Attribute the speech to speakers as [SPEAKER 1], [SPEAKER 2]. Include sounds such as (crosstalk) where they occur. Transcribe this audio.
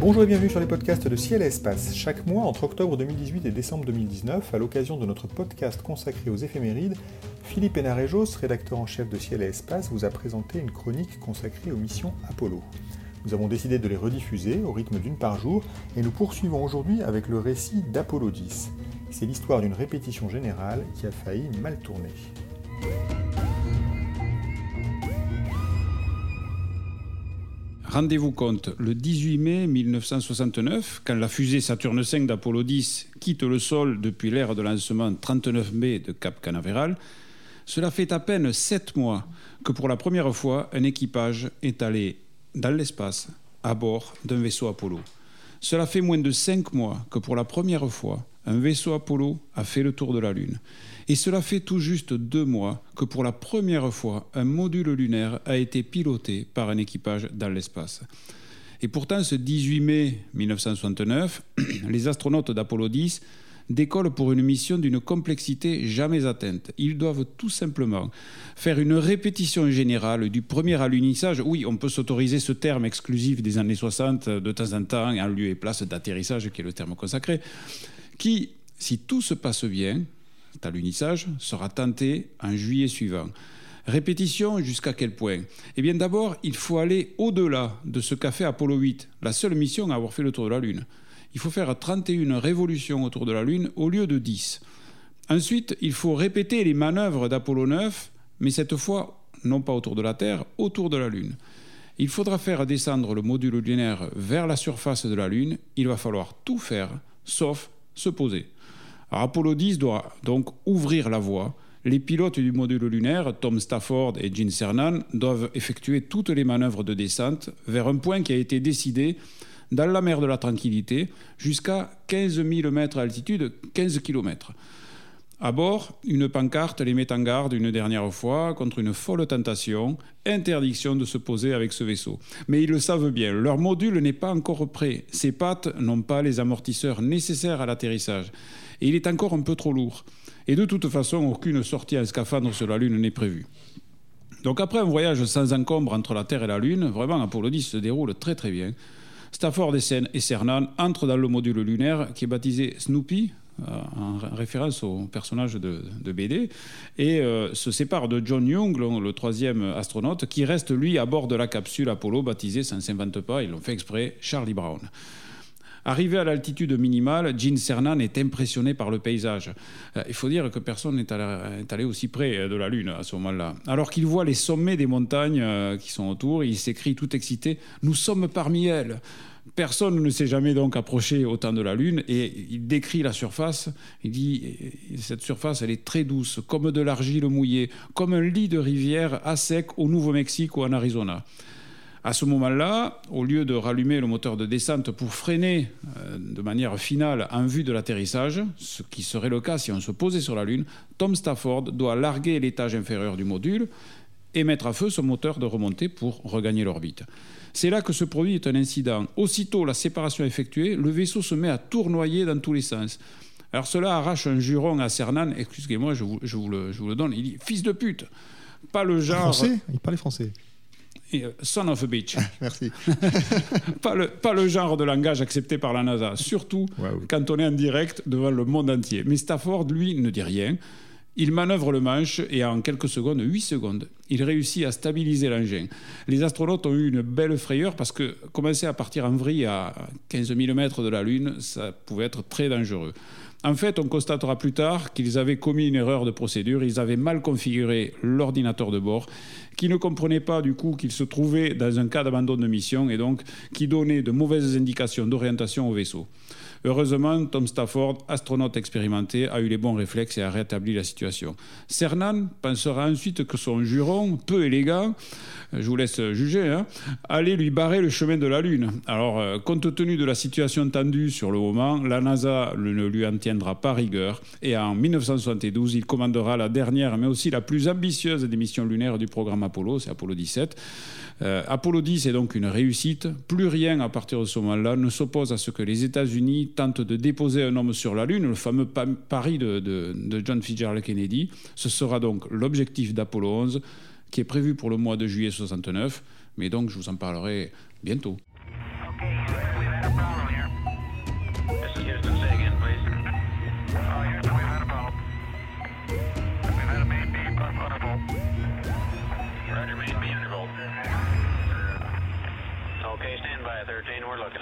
[SPEAKER 1] Bonjour et bienvenue sur les podcasts de Ciel et Espace. Chaque mois, entre octobre 2018 et décembre 2019, à l'occasion de notre podcast consacré aux éphémérides, Philippe Hénarejos, rédacteur en chef de Ciel et Espace, vous a présenté une chronique consacrée aux missions Apollo. Nous avons décidé de les rediffuser au rythme d'une par jour et nous poursuivons aujourd'hui avec le récit d'Apollo 10. C'est l'histoire d'une répétition générale qui a failli mal tourner.
[SPEAKER 2] Rendez-vous compte, le 18 mai 1969, quand la fusée Saturne V d'Apollo 10 quitte le sol depuis l'ère de lancement 39 mai de Cap Canaveral, cela fait à peine sept mois que pour la première fois, un équipage est allé dans l'espace à bord d'un vaisseau Apollo. Cela fait moins de cinq mois que pour la première fois, un vaisseau Apollo a fait le tour de la Lune. Et cela fait tout juste deux mois que pour la première fois, un module lunaire a été piloté par un équipage dans l'espace. Et pourtant, ce 18 mai 1969, (clears throat) les astronautes d'Apollo 10 décollent pour une mission d'une complexité jamais atteinte. Ils doivent tout simplement faire une répétition générale du premier alunissage. Oui, on peut s'autoriser ce terme exclusif des années 60 de temps en temps, en lieu et place d'atterrissage, qui est le terme consacré, qui, si tout se passe bien, cet alunissage sera tenté en juillet suivant. Répétition jusqu'à quel point? Eh bien d'abord, il faut aller au-delà de ce qu'a fait Apollo 8, la seule mission à avoir fait le tour de la Lune. Il faut faire 31 révolutions autour de la Lune au lieu de 10. Ensuite, il faut répéter les manœuvres d'Apollo 9, mais cette fois, non pas autour de la Terre, autour de la Lune. Il faudra faire descendre le module lunaire vers la surface de la Lune. Il va falloir tout faire, sauf se poser. Apollo 10 doit donc ouvrir la voie. Les pilotes du module lunaire, Tom Stafford et Gene Cernan, doivent effectuer toutes les manœuvres de descente vers un point qui a été décidé dans la mer de la Tranquillité jusqu'à 15 000 mètres d'altitude, 15 km. À bord, une pancarte les met en garde une dernière fois contre une folle tentation, interdiction de se poser avec ce vaisseau. Mais ils le savent bien, leur module n'est pas encore prêt. Ses pattes n'ont pas les amortisseurs nécessaires à l'atterrissage. Et il est encore un peu trop lourd. Et de toute façon, aucune sortie en scaphandre sur la Lune n'est prévue. Donc après un voyage sans encombre entre la Terre et la Lune, vraiment Apollo 10 se déroule très très bien. Stafford et Cernan entrent dans le module lunaire qui est baptisé Snoopy, en référence au personnage de, BD, et euh, se séparent de John Young, le, troisième astronaute, qui reste lui à bord de la capsule Apollo baptisée, ça ne s'invente pas, ils l'ont fait exprès, Charlie Brown. Arrivé à l'altitude minimale, Gene Cernan est impressionné par le paysage. Euh, il faut dire que personne n'est allé, aussi près de la Lune à ce moment-là. Alors qu'il voit les sommets des montagnes euh, qui sont autour, il s'écrit tout excité Nous sommes parmi elles. Personne ne s'est jamais donc approché autant de la Lune et il décrit la surface. Il dit cette surface, elle est très douce, comme de l'argile mouillée, comme un lit de rivière à sec au Nouveau-Mexique ou en Arizona. À ce moment-là, au lieu de rallumer le moteur de descente pour freiner euh, de manière finale en vue de l'atterrissage, ce qui serait le cas si on se posait sur la Lune, Tom Stafford doit larguer l'étage inférieur du module et mettre à feu son moteur de remontée pour regagner l'orbite. C'est là que se produit un incident. Aussitôt la séparation effectuée, le vaisseau se met à tournoyer dans tous les sens. Alors cela arrache un juron à Cernan, excusez-moi, je vous, le, donne, il dit Fils de pute Pas le genre.
[SPEAKER 1] Français? Il français.
[SPEAKER 2] Euh, son of a bitch. (laughs)
[SPEAKER 1] Merci. (laughs)
[SPEAKER 2] pas, le, pas le genre de langage accepté par la NASA, surtout quand on est en direct devant le monde entier. Mais Stafford, lui, ne dit rien. Il manœuvre le manche et en quelques secondes, 8 secondes, il réussit à stabiliser l'engin. Les astronautes ont eu une belle frayeur parce que commencer à partir en vrille à 15 000 mètres de la Lune, ça pouvait être très dangereux. En fait, on constatera plus tard qu'ils avaient commis une erreur de procédure, ils avaient mal configuré l'ordinateur de bord, qui ne comprenait pas du coup qu'ils se trouvaient dans un cas d'abandon de mission et donc qui donnait de mauvaises indications d'orientation au vaisseau. Heureusement, Tom Stafford, astronaute expérimenté, a eu les bons réflexes et a rétabli la situation. Cernan pensera ensuite que son juron, peu élégant, je vous laisse juger, hein, allait lui barrer le chemin de la Lune. Alors, euh, compte tenu de la situation tendue sur le moment, la NASA ne lui en tiendra pas rigueur et en 1972, il commandera la dernière, mais aussi la plus ambitieuse des missions lunaires du programme Apollo, c'est Apollo 17. Euh, Apollo 10 est donc une réussite. Plus rien à partir de ce moment-là ne s'oppose à ce que les États-Unis tente de déposer un homme sur la Lune, le fameux pari de, de John Fitzgerald Kennedy. Ce sera donc l'objectif d'Apollo 11 qui est prévu pour le mois de juillet 69, mais donc je vous en parlerai bientôt. Okay, stand by 13. We're looking.